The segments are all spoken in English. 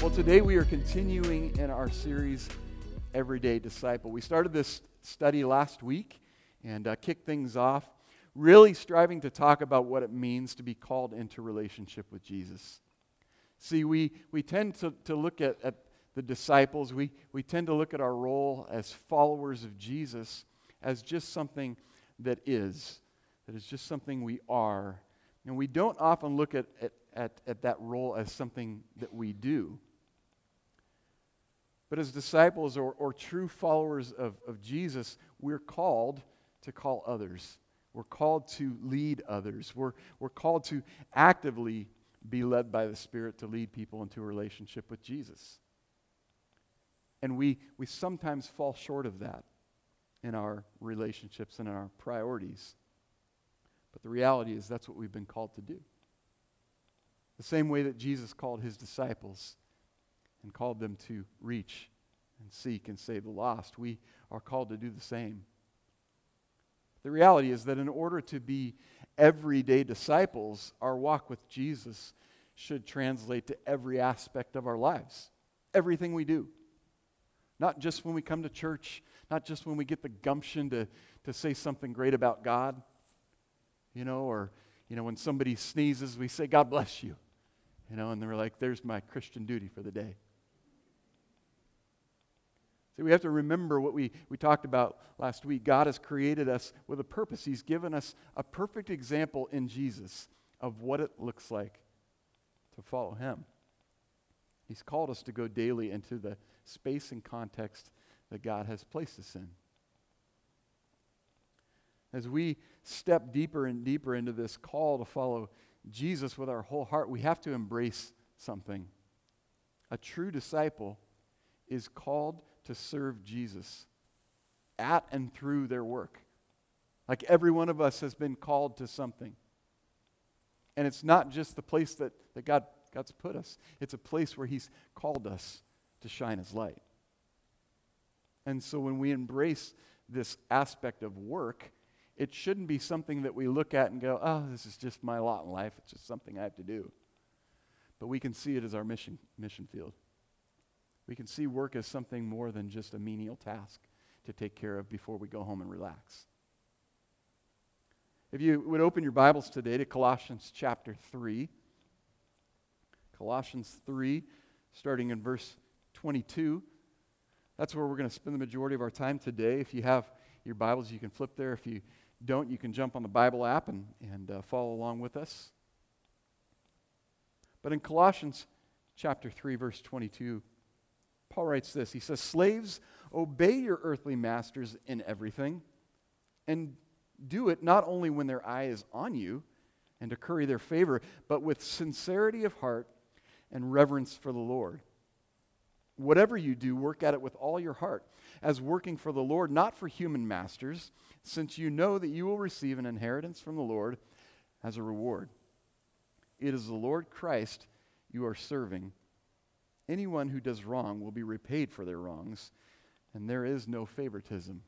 Well, today we are continuing in our series, Everyday Disciple. We started this study last week and uh, kicked things off, really striving to talk about what it means to be called into relationship with Jesus. See, we, we tend to, to look at, at the disciples, we, we tend to look at our role as followers of Jesus as just something that is, that is just something we are. And we don't often look at, at, at, at that role as something that we do. But as disciples or, or true followers of, of Jesus, we're called to call others. We're called to lead others. We're, we're called to actively be led by the Spirit to lead people into a relationship with Jesus. And we, we sometimes fall short of that in our relationships and in our priorities. But the reality is that's what we've been called to do. The same way that Jesus called his disciples and called them to reach and seek and save the lost. We are called to do the same. The reality is that in order to be everyday disciples, our walk with Jesus should translate to every aspect of our lives, everything we do. Not just when we come to church, not just when we get the gumption to, to say something great about God, you know, or, you know, when somebody sneezes, we say, God bless you, you know, and they're like, there's my Christian duty for the day. See, we have to remember what we, we talked about last week. God has created us with a purpose. He's given us a perfect example in Jesus of what it looks like to follow Him. He's called us to go daily into the space and context that God has placed us in. As we step deeper and deeper into this call to follow Jesus with our whole heart, we have to embrace something. A true disciple is called to serve Jesus at and through their work. Like every one of us has been called to something. And it's not just the place that, that God, God's put us, it's a place where He's called us to shine His light. And so when we embrace this aspect of work, it shouldn't be something that we look at and go, oh, this is just my lot in life. It's just something I have to do. But we can see it as our mission, mission field. We can see work as something more than just a menial task to take care of before we go home and relax. If you would open your Bibles today to Colossians chapter 3, Colossians 3, starting in verse 22. That's where we're going to spend the majority of our time today. If you have your Bibles, you can flip there. If you don't, you can jump on the Bible app and, and uh, follow along with us. But in Colossians chapter 3, verse 22, Paul writes this He says, Slaves, obey your earthly masters in everything, and do it not only when their eye is on you and to curry their favor, but with sincerity of heart and reverence for the Lord. Whatever you do, work at it with all your heart, as working for the Lord, not for human masters, since you know that you will receive an inheritance from the Lord as a reward. It is the Lord Christ you are serving Anyone who does wrong will be repaid for their wrongs, and there is no favoritism.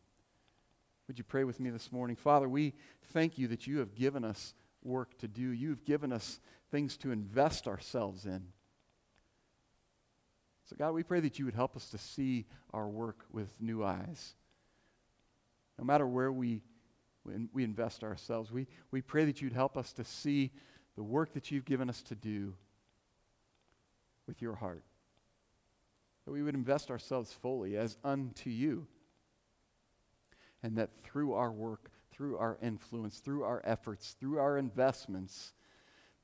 Would you pray with me this morning? Father, we thank you that you have given us work to do. You've given us things to invest ourselves in. So, God, we pray that you would help us to see our work with new eyes. No matter where we, we invest ourselves, we, we pray that you'd help us to see the work that you've given us to do with your heart that we would invest ourselves fully as unto you. And that through our work, through our influence, through our efforts, through our investments,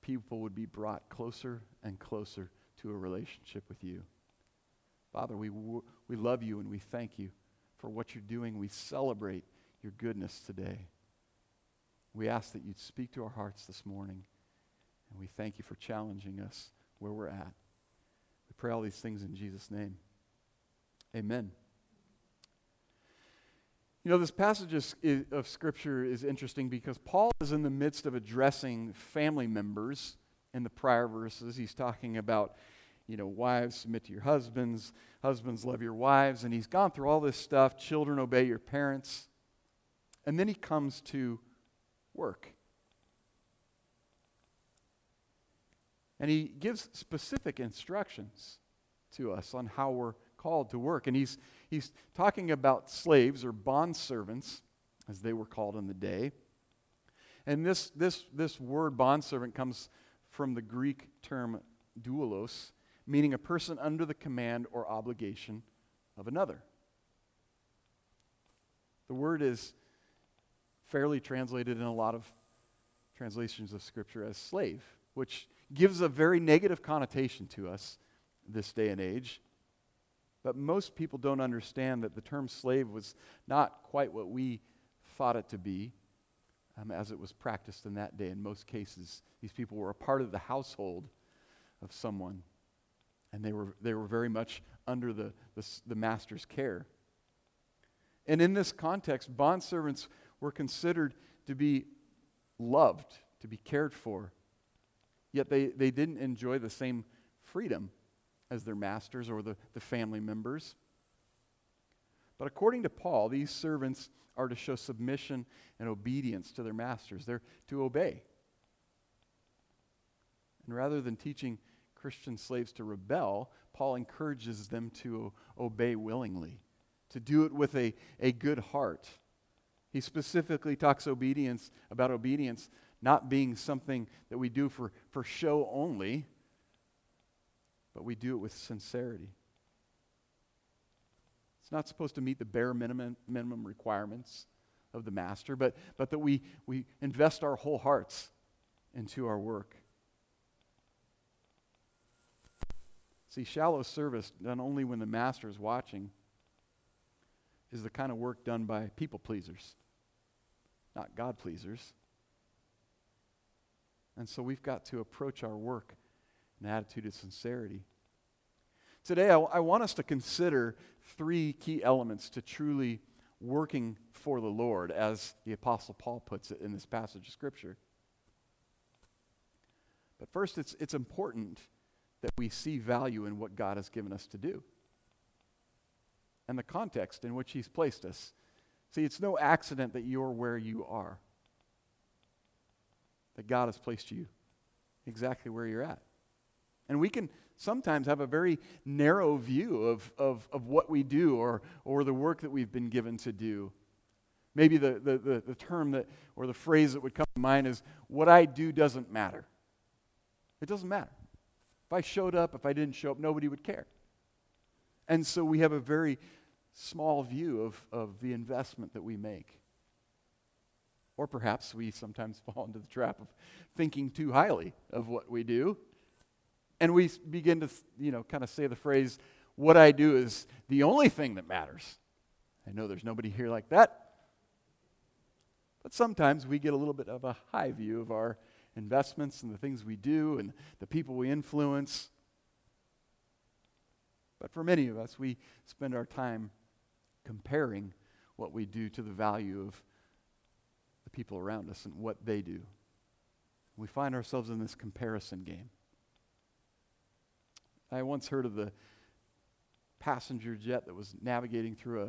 people would be brought closer and closer to a relationship with you. Father, we, we love you and we thank you for what you're doing. We celebrate your goodness today. We ask that you'd speak to our hearts this morning, and we thank you for challenging us where we're at pray all these things in Jesus' name. Amen. You know, this passage of, Scripture is interesting because Paul is in the midst of addressing family members in the prior verses. He's talking about, you know, wives, submit to your husbands, husbands, love your wives. And he's gone through all this stuff children, obey your parents. And then he comes to work. And he gives specific instructions. to us on how we're called to work. And he's, he's talking about slaves or bond servants, as they were called in the day. And this, this, this word bondservant comes from the Greek term doulos, meaning a person under the command or obligation of another. The word is fairly translated in a lot of translations of Scripture as slave, which gives a very negative connotation to us this day and age. But most people don't understand that the term slave was not quite what we thought it to be um, as it was practiced in that day. In most cases, these people were a part of the household of someone, and they were, they were very much under the, the, the master's care. And in this context, bondservants were considered to be loved, to be cared for, yet they, they didn't enjoy the same freedom as their masters or the, the family members. But according to Paul, these servants are to show submission and obedience to their masters. They're to obey. And rather than teaching Christian slaves to rebel, Paul encourages them to obey willingly, to do it with a, a good heart. He specifically talks obedience about obedience not being something that we do for, for show only, but we do it with sincerity. It's not supposed to meet the bare minimum, minimum requirements of the master, but, but that we, we invest our whole hearts into our work. See, shallow service, done only when the master is watching, is the kind of work done by people pleasers, not God pleasers. And so we've got to approach our work in an attitude of sincerity. Today, I, I want us to consider three key elements to truly working for the Lord, as the Apostle Paul puts it in this passage of Scripture. But first, it's, it's important that we see value in what God has given us to do and the context in which He's placed us. See, it's no accident that you're where you are, that God has placed you exactly where you're at. And we can sometimes have a very narrow view of, of, of what we do or, or the work that we've been given to do. Maybe the, the, the, the term that, or the phrase that would come to mind is, what I do doesn't matter. It doesn't matter. If I showed up, if I didn't show up, nobody would care. And so we have a very small view of, of the investment that we make. Or perhaps we sometimes fall into the trap of thinking too highly of what we do and we begin to, you know, kind of say the phrase, what I do is the only thing that matters. I know there's nobody here like that. But sometimes we get a little bit of a high view of our investments and the things we do and the people we influence. But for many of us, we spend our time comparing what we do to the value of people around us and what they do. We find ourselves in this comparison game. I once heard of the passenger jet that was navigating through a,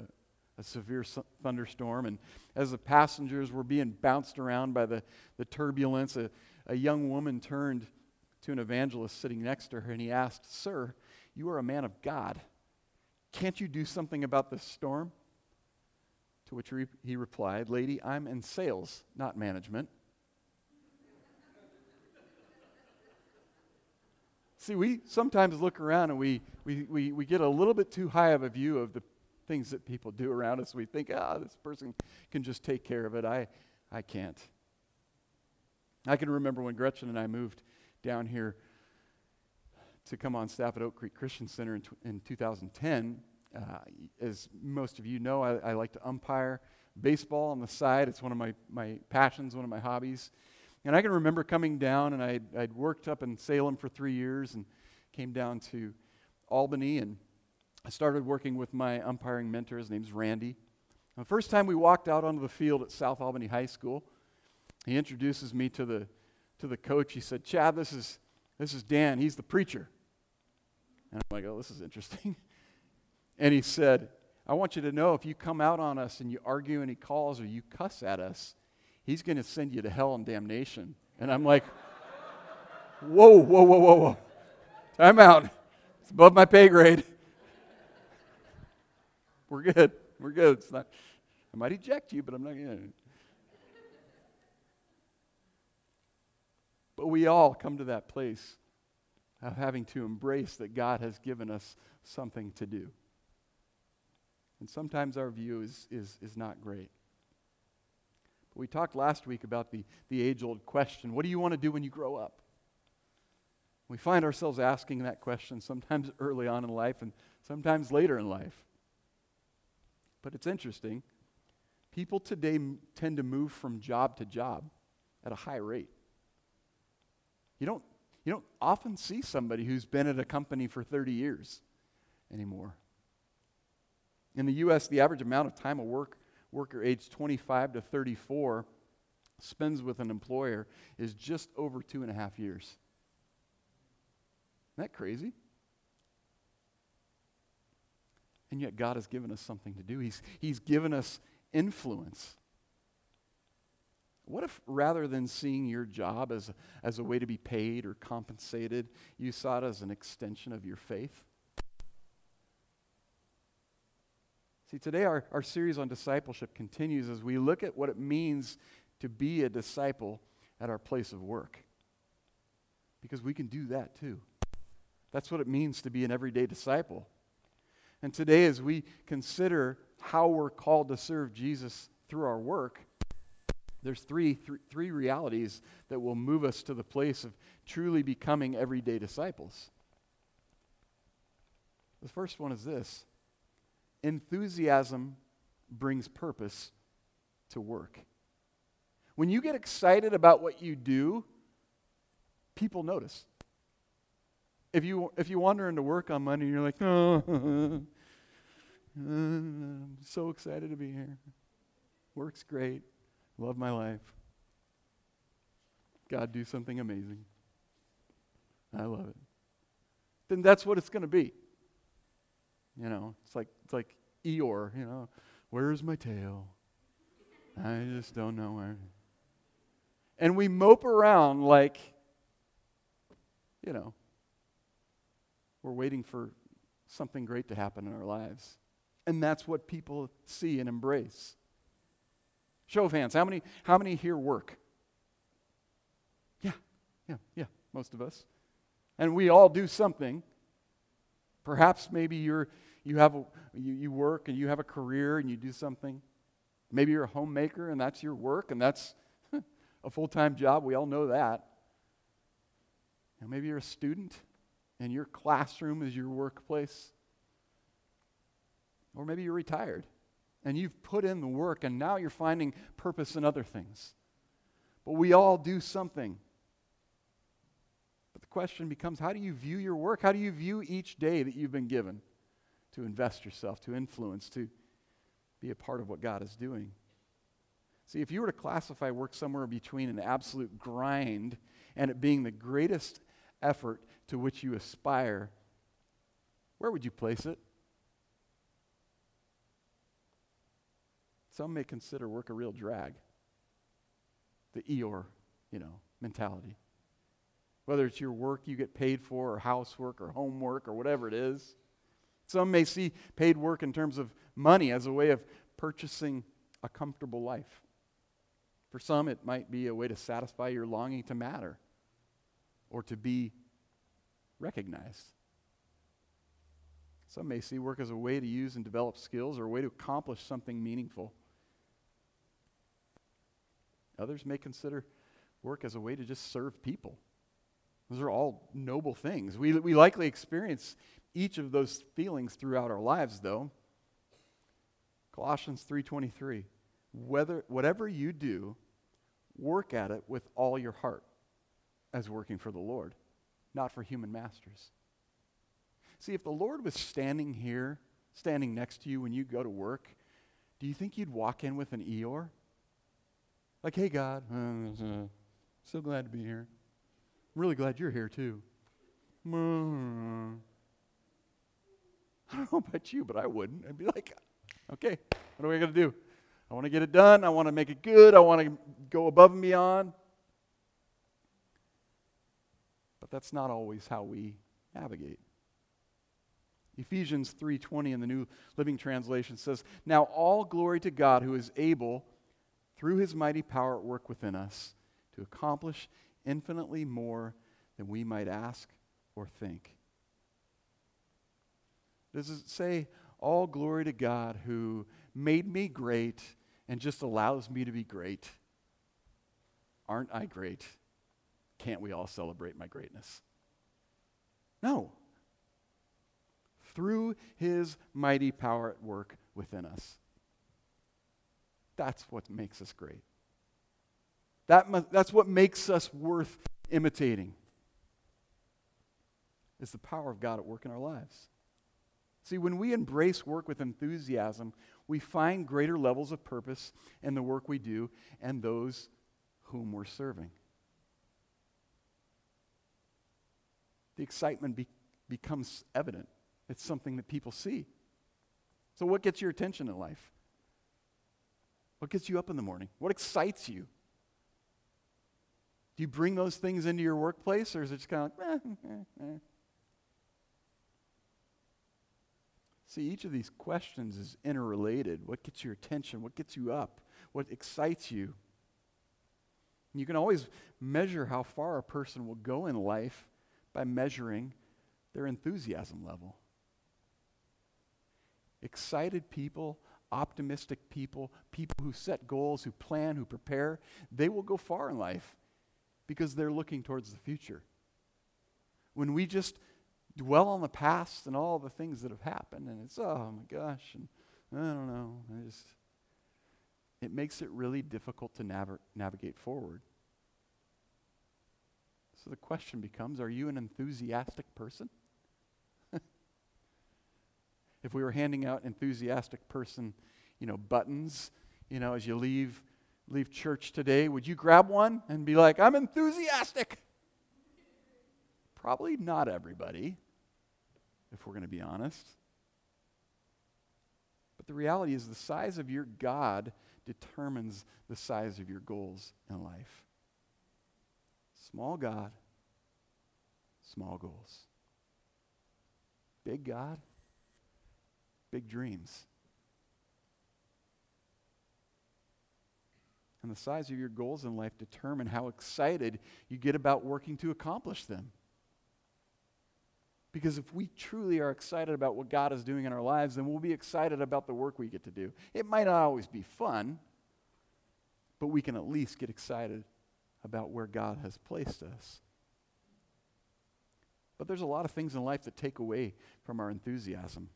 a severe su- thunderstorm. And as the passengers were being bounced around by the, the turbulence, a, a young woman turned to an evangelist sitting next to her and he asked, Sir, you are a man of God. Can't you do something about this storm? To which he replied, Lady, I'm in sales, not management. See, we sometimes look around and we, we, we, we get a little bit too high of a view of the things that people do around us. We think, ah, this person can just take care of it. I, I can't. I can remember when Gretchen and I moved down here to come on staff at Oak Creek Christian Center in, in 2010. Uh, as most of you know, I, I, like to umpire baseball on the side. It's one of my, my passions, one of my hobbies. And I can remember coming down, and I'd, I'd worked up in Salem for three years and came down to Albany, and I started working with my umpiring mentor. His name's Randy. And the first time we walked out onto the field at South Albany High School, he introduces me to the, to the coach. He said, Chad, this is, this is Dan. He's the preacher. And I'm like, oh, this is interesting. and he said, I want you to know if you come out on us and you argue any calls or you cuss at us, he's going to send you to hell and damnation. And I'm like, whoa, whoa, whoa, whoa, whoa. Time out. It's above my pay grade. We're good. We're good. It's not, I might eject you, but I'm not going to. But we all come to that place of having to embrace that God has given us something to do. And sometimes our view is, is, is not great. But we talked last week about the, the age old question what do you want to do when you grow up? We find ourselves asking that question sometimes early on in life and sometimes later in life. But it's interesting. People today m- tend to move from job to job at a high rate. You don't, you don't often see somebody who's been at a company for 30 years anymore. In the U.S., the average amount of time a work, worker aged 25 to 34 spends with an employer is just over two and a half years. Isn't that crazy? And yet, God has given us something to do. He's, he's given us influence. What if rather than seeing your job as as a way to be paid or compensated, you saw it as an extension of your faith? See, today our, our series on discipleship continues as we look at what it means to be a disciple at our place of work. Because we can do that too. That's what it means to be an everyday disciple. And today, as we consider how we're called to serve Jesus through our work, there's three, th- three realities that will move us to the place of truly becoming everyday disciples. The first one is this enthusiasm brings purpose to work. When you get excited about what you do, people notice. If you, if you wander into work on Monday and you're like, oh, I'm so excited to be here. Work's great. Love my life. God, do something amazing. I love it. Then that's what it's going to be. You know, it's like it's like Eeyore. You know, where's my tail? I just don't know where. And we mope around like, you know, we're waiting for something great to happen in our lives. And that's what people see and embrace. Show of hands. How many, how many here work? Yeah, yeah, yeah, most of us. And we all do something. Perhaps maybe you're, you, have a, you, you work and you have a career and you do something. Maybe you're a homemaker and that's your work and that's a full time job. We all know that. And maybe you're a student and your classroom is your workplace. Or maybe you're retired and you've put in the work and now you're finding purpose in other things. But we all do something. But the question becomes how do you view your work? How do you view each day that you've been given to invest yourself, to influence, to be a part of what God is doing? See, if you were to classify work somewhere between an absolute grind and it being the greatest effort to which you aspire, where would you place it? Some may consider work a real drag. The Eeyore, you know, mentality. Whether it's your work you get paid for, or housework, or homework, or whatever it is. Some may see paid work in terms of money as a way of purchasing a comfortable life. For some, it might be a way to satisfy your longing to matter or to be recognized. Some may see work as a way to use and develop skills or a way to accomplish something meaningful. Others may consider work as a way to just serve people. Those are all noble things. We, we likely experience each of those feelings throughout our lives, though. Colossians 3:23. Whether whatever you do, work at it with all your heart as working for the Lord, not for human masters. See, if the Lord was standing here, standing next to you when you go to work, do you think you'd walk in with an Eeyore? Like, hey, God, so glad to be here. I'm really glad you're here, too. Mm-hmm. I don't know about you, but I wouldn't. I'd be like, okay, what are we going to do? I want to get it done. I want to make it good. I want to go above and beyond. But that's not always how we navigate. Ephesians 3:20 in the New Living Translation says, "Now all glory to God who is able through his mighty power at work within us to accomplish infinitely more than we might ask or think." Does it say all glory to God who made me great and just allows me to be great? Aren't I great? Can't we all celebrate my greatness? No. Through his mighty power at work within us. That's what makes us great. That, that's what makes us worth imitating. Is the power of God at work in our lives. See, when we embrace work with enthusiasm, we find greater levels of purpose in the work we do and those whom we're serving. The excitement be- becomes evident. It's something that people see. So, what gets your attention in life? What gets you up in the morning? What excites you? Do you bring those things into your workplace, or is it just kind of like, eh, eh, eh? See, each of these questions is interrelated. What gets your attention? What gets you up? What excites you? You can always measure how far a person will go in life by measuring their enthusiasm level. Excited people, optimistic people, people who set goals, who plan, who prepare, they will go far in life because they're looking towards the future. When we just dwell on the past and all the things that have happened, and it's, oh my gosh, and I don't know. I just, it makes it really difficult to nav- navigate forward. So the question becomes are you an enthusiastic person? if we were handing out enthusiastic person, you know, buttons, you know, as you leave leave church today, would you grab one and be like, "I'm enthusiastic"? Probably not everybody if we're going to be honest. But the reality is, the size of your God determines the size of your goals in life. Small God, small goals. Big God, big dreams. And the size of your goals in life determine how excited you get about working to accomplish them. Because if we truly are excited about what God is doing in our lives, then we'll be excited about the work we get to do. It might not always be fun, but we can at least get excited about where God has placed us. But there's a lot of things in life that take away from our enthusiasm.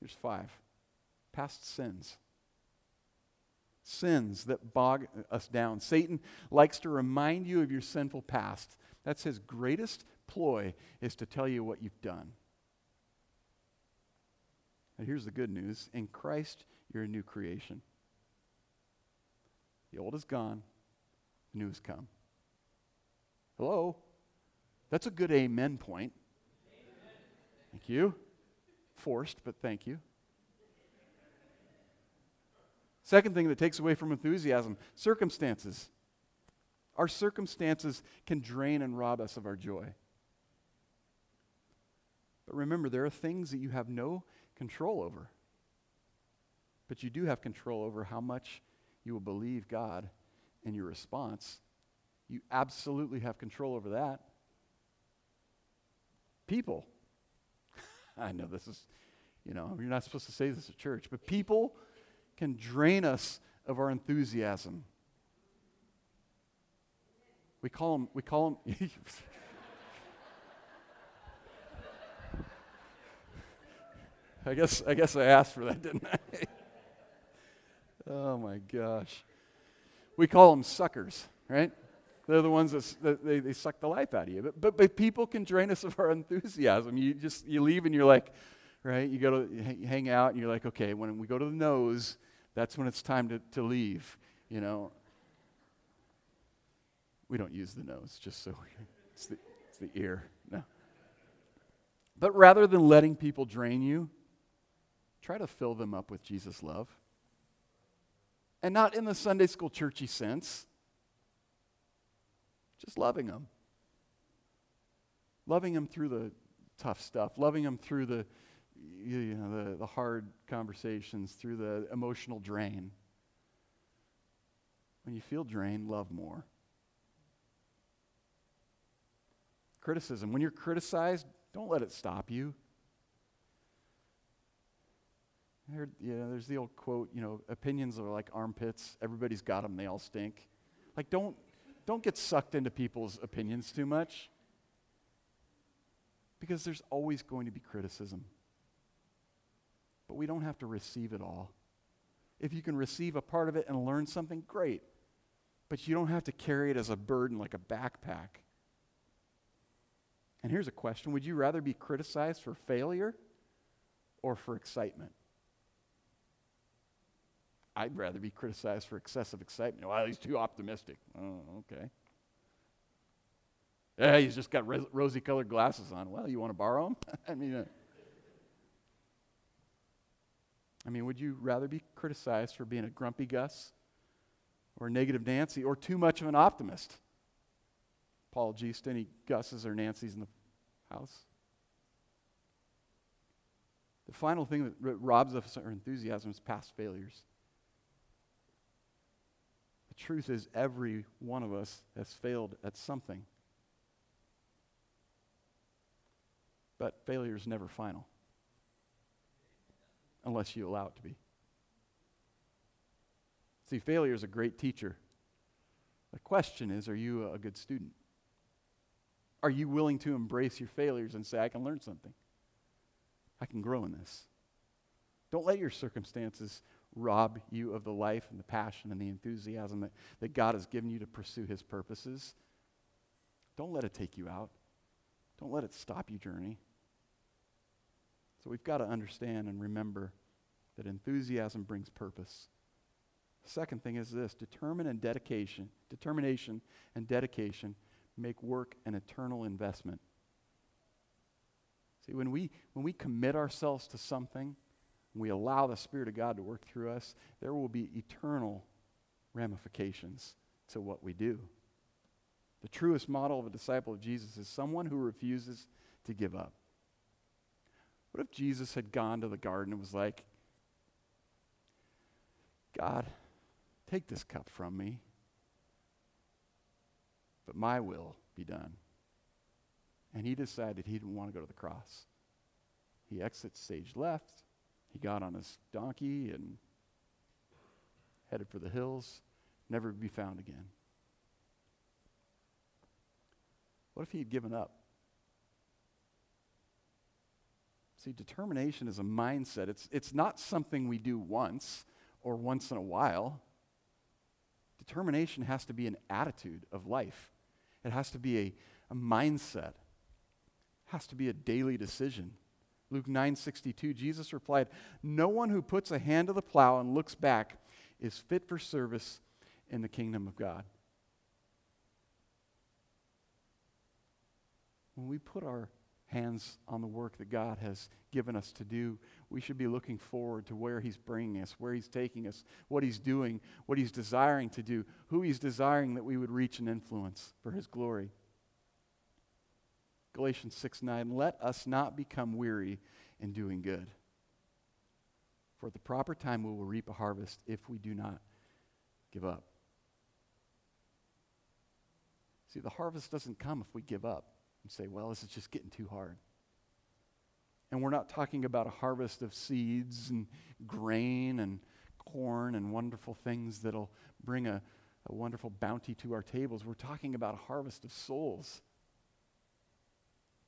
Here's five past sins. Sins that bog us down. Satan likes to remind you of your sinful past. That's his greatest ploy is to tell you what you've done. And here's the good news in Christ, you're a new creation. The old is gone, the new has come. Hello? That's a good amen point. Amen. Thank you. Forced, but thank you. Second thing that takes away from enthusiasm circumstances. Our circumstances can drain and rob us of our joy. But remember, there are things that you have no control over. But you do have control over how much you will believe God and your response. You absolutely have control over that. People. I know this is, you know, you're not supposed to say this at church, but people can drain us of our enthusiasm. We call them, we call them, I guess I guess I asked for that, didn't I? oh my gosh. We call them suckers, right? They're the ones that, they, they suck the life out of you. But, but, but people can drain us of our enthusiasm. You just you leave and you're like, right? You go to you hang out and you're like, okay, when we go to the nose, that's when it's time to, to leave. You know. We don't use the nose, just so it's the, it's the ear. No. But rather than letting people drain you, Try to fill them up with Jesus' love. And not in the Sunday school churchy sense, just loving them. Loving them through the tough stuff, loving them through the, you know, the, the hard conversations, through the emotional drain. When you feel drained, love more. Criticism. When you're criticized, don't let it stop you. There, you know, there's the old quote, you know, opinions are like armpits. Everybody's got them, they all stink. Like, don't, don't get sucked into people's opinions too much because there's always going to be criticism. But we don't have to receive it all. If you can receive a part of it and learn something, great. But you don't have to carry it as a burden like a backpack. And here's a question Would you rather be criticized for failure or for excitement? I'd rather be criticized for excessive excitement. Well, he's too optimistic. Oh, okay. Yeah, he's just got rosy colored glasses on. Well, you want to borrow them? I mean, uh, I mean, would you rather be criticized for being a grumpy Gus or a negative Nancy or too much of an optimist? Paul G. Any Gus's or Nancy's in the house? The final thing that robs us of our enthusiasm is past failures. Truth is, every one of us has failed at something. But failure is never final, unless you allow it to be. See, failure is a great teacher. The question is are you a good student? Are you willing to embrace your failures and say, I can learn something? I can grow in this. Don't let your circumstances rob you of the life and the passion and the enthusiasm that, that God has given you to pursue His purposes. Don't let it take you out. Don't let it stop your journey. So we've got to understand and remember that enthusiasm brings purpose. Second thing is this determine and dedication, determination and dedication make work an eternal investment. See, when we when we commit ourselves to something, we allow the Spirit of God to work through us, there will be eternal ramifications to what we do. The truest model of a disciple of Jesus is someone who refuses to give up. What if Jesus had gone to the garden and was like, God, take this cup from me, but my will be done? And he decided he didn't want to go to the cross. He exits stage left. He got on his donkey and headed for the hills, never to be found again. What if he had given up? See, determination is a mindset. It's, it's not something we do once or once in a while. Determination has to be an attitude of life, it has to be a, a mindset, it has to be a daily decision. Luke 9:62 Jesus replied, "No one who puts a hand to the plow and looks back is fit for service in the kingdom of God." When we put our hands on the work that God has given us to do. We should be looking forward to where He's bringing us, where He's taking us, what He's doing, what He's desiring to do, who He's desiring that we would reach and influence for His glory. Galatians 6 9, let us not become weary in doing good. For at the proper time we will reap a harvest if we do not give up. See, the harvest doesn't come if we give up and say, well, this is just getting too hard. And we're not talking about a harvest of seeds and grain and corn and wonderful things that'll bring a, a wonderful bounty to our tables. We're talking about a harvest of souls.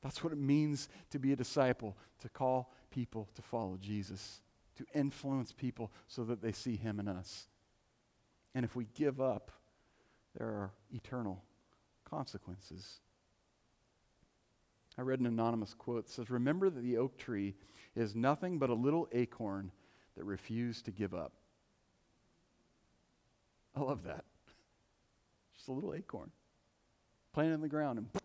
That's what it means to be a disciple, to call people to follow Jesus, to influence people so that they see Him in us. And if we give up, there are eternal consequences. I read an anonymous quote that says, Remember that the oak tree is nothing but a little acorn that refused to give up. I love that. Just a little acorn planted in the ground and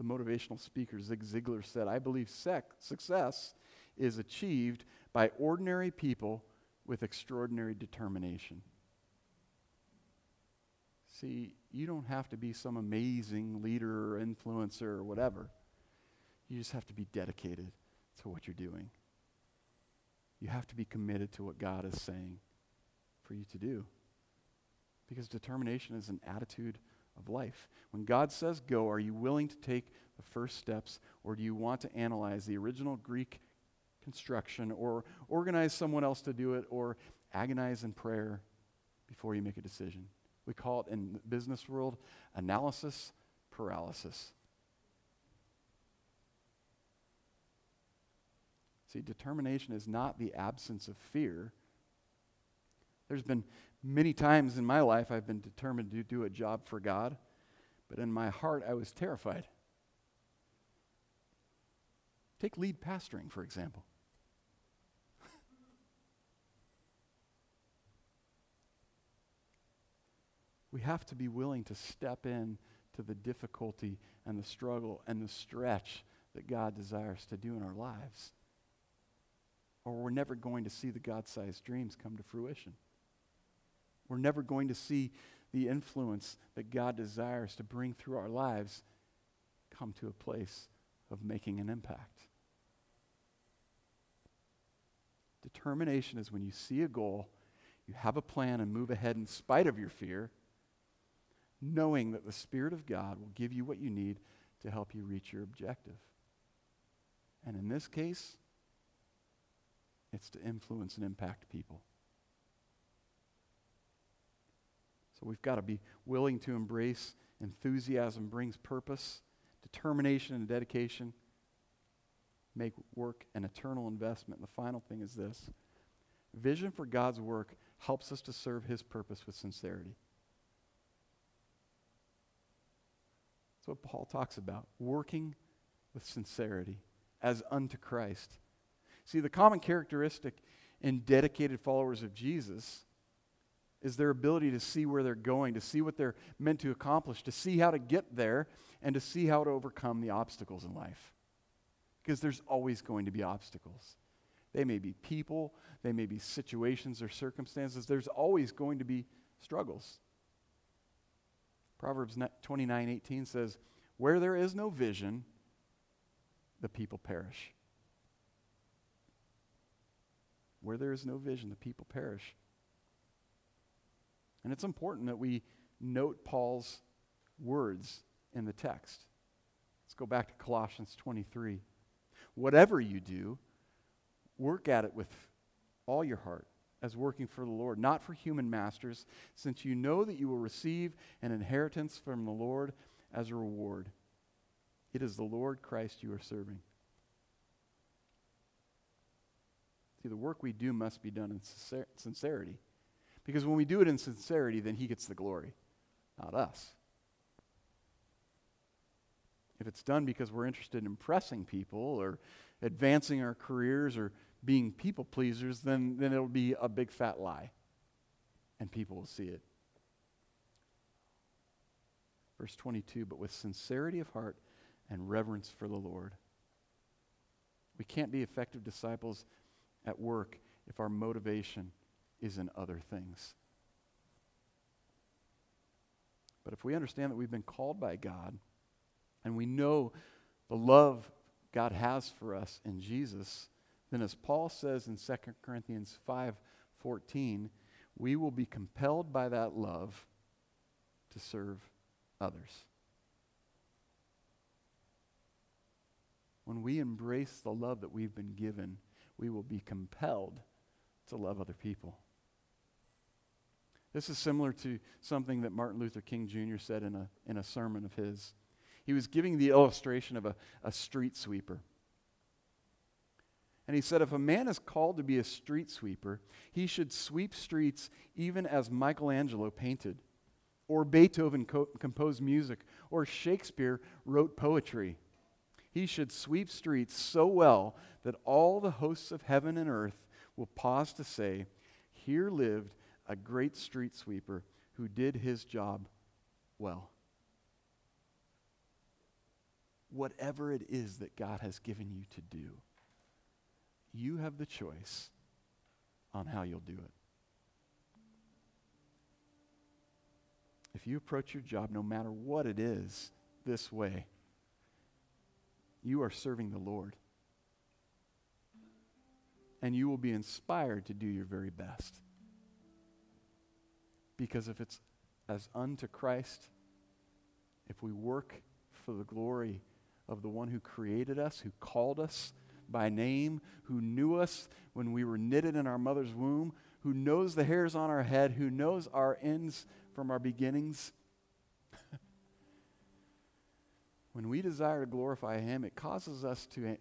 the motivational speaker Zig Ziglar said, I believe sec- success is achieved by ordinary people with extraordinary determination. See, you don't have to be some amazing leader or influencer or whatever. You just have to be dedicated to what you're doing. You have to be committed to what God is saying for you to do. Because determination is an attitude of life. When God says go, are you willing to take the first steps, or do you want to analyze the original Greek construction, or organize someone else to do it, or agonize in prayer before you make a decision? We call it in the business world analysis paralysis. See, determination is not the absence of fear. There's been many times in my life I've been determined to do a job for God, but in my heart I was terrified. Take lead pastoring, for example. we have to be willing to step in to the difficulty and the struggle and the stretch that God desires to do in our lives. Or we're never going to see the God sized dreams come to fruition. We're never going to see the influence that God desires to bring through our lives come to a place of making an impact. Determination is when you see a goal, you have a plan, and move ahead in spite of your fear knowing that the Spirit of God will give you what you need to help you reach your objective. And in this case, it's to influence and impact people. So we've got to be willing to embrace enthusiasm brings purpose, determination and dedication make work an eternal investment. And the final thing is this vision for God's work helps us to serve his purpose with sincerity. That's what Paul talks about working with sincerity as unto Christ. See, the common characteristic in dedicated followers of Jesus is their ability to see where they're going, to see what they're meant to accomplish, to see how to get there, and to see how to overcome the obstacles in life. Because there's always going to be obstacles. They may be people, they may be situations or circumstances. There's always going to be struggles. Proverbs 29 18 says, Where there is no vision, the people perish. Where there is no vision, the people perish. And it's important that we note Paul's words in the text. Let's go back to Colossians 23. Whatever you do, work at it with all your heart as working for the Lord, not for human masters, since you know that you will receive an inheritance from the Lord as a reward. It is the Lord Christ you are serving. See, the work we do must be done in sincerity. Because when we do it in sincerity, then He gets the glory, not us. If it's done because we're interested in impressing people or advancing our careers or being people pleasers, then, then it'll be a big fat lie. And people will see it. Verse 22 But with sincerity of heart and reverence for the Lord. We can't be effective disciples at work if our motivation is in other things. But if we understand that we've been called by God and we know the love God has for us in Jesus, then as Paul says in 2 Corinthians 5:14, we will be compelled by that love to serve others. When we embrace the love that we've been given, we will be compelled to love other people. This is similar to something that Martin Luther King Jr. said in a, in a sermon of his. He was giving the illustration of a, a street sweeper. And he said, if a man is called to be a street sweeper, he should sweep streets even as Michelangelo painted, or Beethoven co- composed music, or Shakespeare wrote poetry. He should sweep streets so well that all the hosts of heaven and earth will pause to say, Here lived a great street sweeper who did his job well. Whatever it is that God has given you to do you have the choice on how you'll do it. If you approach your job, no matter what it is, this way, you are serving the Lord. And you will be inspired to do your very best. Because if it's as unto Christ, if we work for the glory of the one who created us, who called us by name, who knew us when we were knitted in our mother's womb, who knows the hairs on our head, who knows our ends from our beginnings. when we desire to glorify Him, it causes us to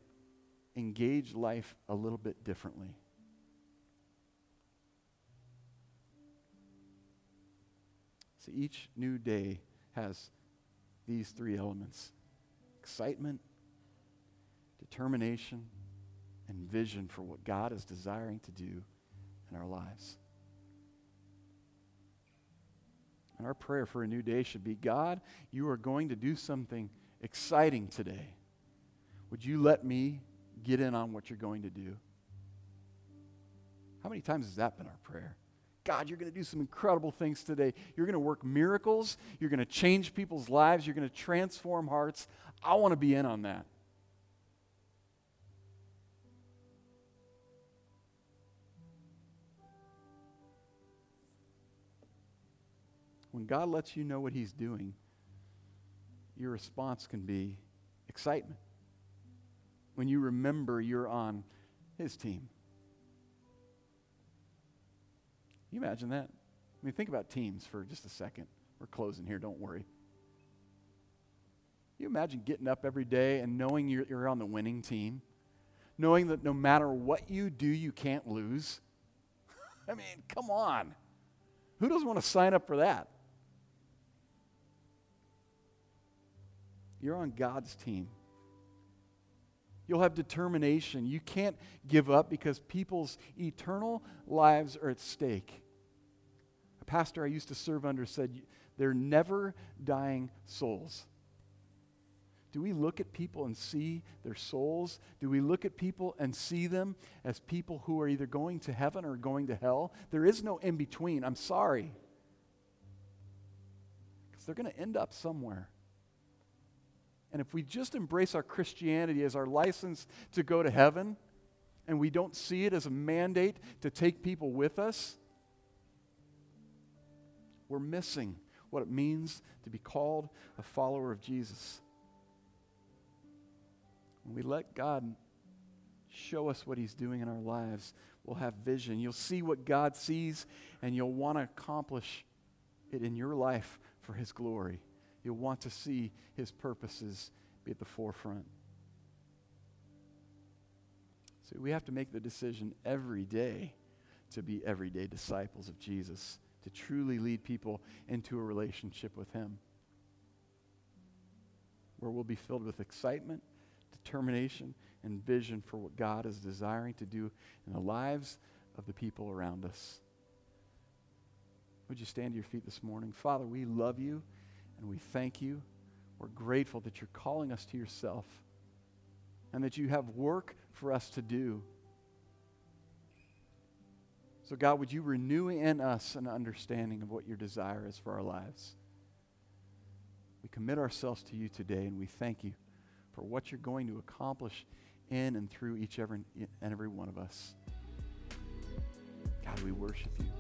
engage life a little bit differently. See, each new day has these three elements excitement, determination, and vision for what God is desiring to do in our lives. And our prayer for a new day should be God, you are going to do something exciting today. Would you let me get in on what you're going to do? How many times has that been our prayer? God, you're going to do some incredible things today. You're going to work miracles. You're going to change people's lives. You're going to transform hearts. I want to be in on that. When God lets you know what He's doing, your response can be excitement. When you remember you're on His team. You imagine that? I mean, think about teams for just a second. We're closing here, don't worry. You imagine getting up every day and knowing you're, you're on the winning team, knowing that no matter what you do, you can't lose. I mean, come on. Who doesn't want to sign up for that? You're on God's team. You'll have determination. You can't give up because people's eternal lives are at stake. A pastor I used to serve under said, They're never dying souls. Do we look at people and see their souls? Do we look at people and see them as people who are either going to heaven or going to hell? There is no in between. I'm sorry. Because they're going to end up somewhere. And if we just embrace our Christianity as our license to go to heaven, and we don't see it as a mandate to take people with us, we're missing what it means to be called a follower of Jesus. When we let God show us what He's doing in our lives, we'll have vision. You'll see what God sees, and you'll want to accomplish it in your life for His glory. You'll want to see his purposes be at the forefront. So we have to make the decision every day to be everyday disciples of Jesus, to truly lead people into a relationship with him where we'll be filled with excitement, determination, and vision for what God is desiring to do in the lives of the people around us. Would you stand to your feet this morning? Father, we love you. And we thank you. We're grateful that you're calling us to yourself and that you have work for us to do. So, God, would you renew in us an understanding of what your desire is for our lives? We commit ourselves to you today and we thank you for what you're going to accomplish in and through each every, and every one of us. God, we worship you.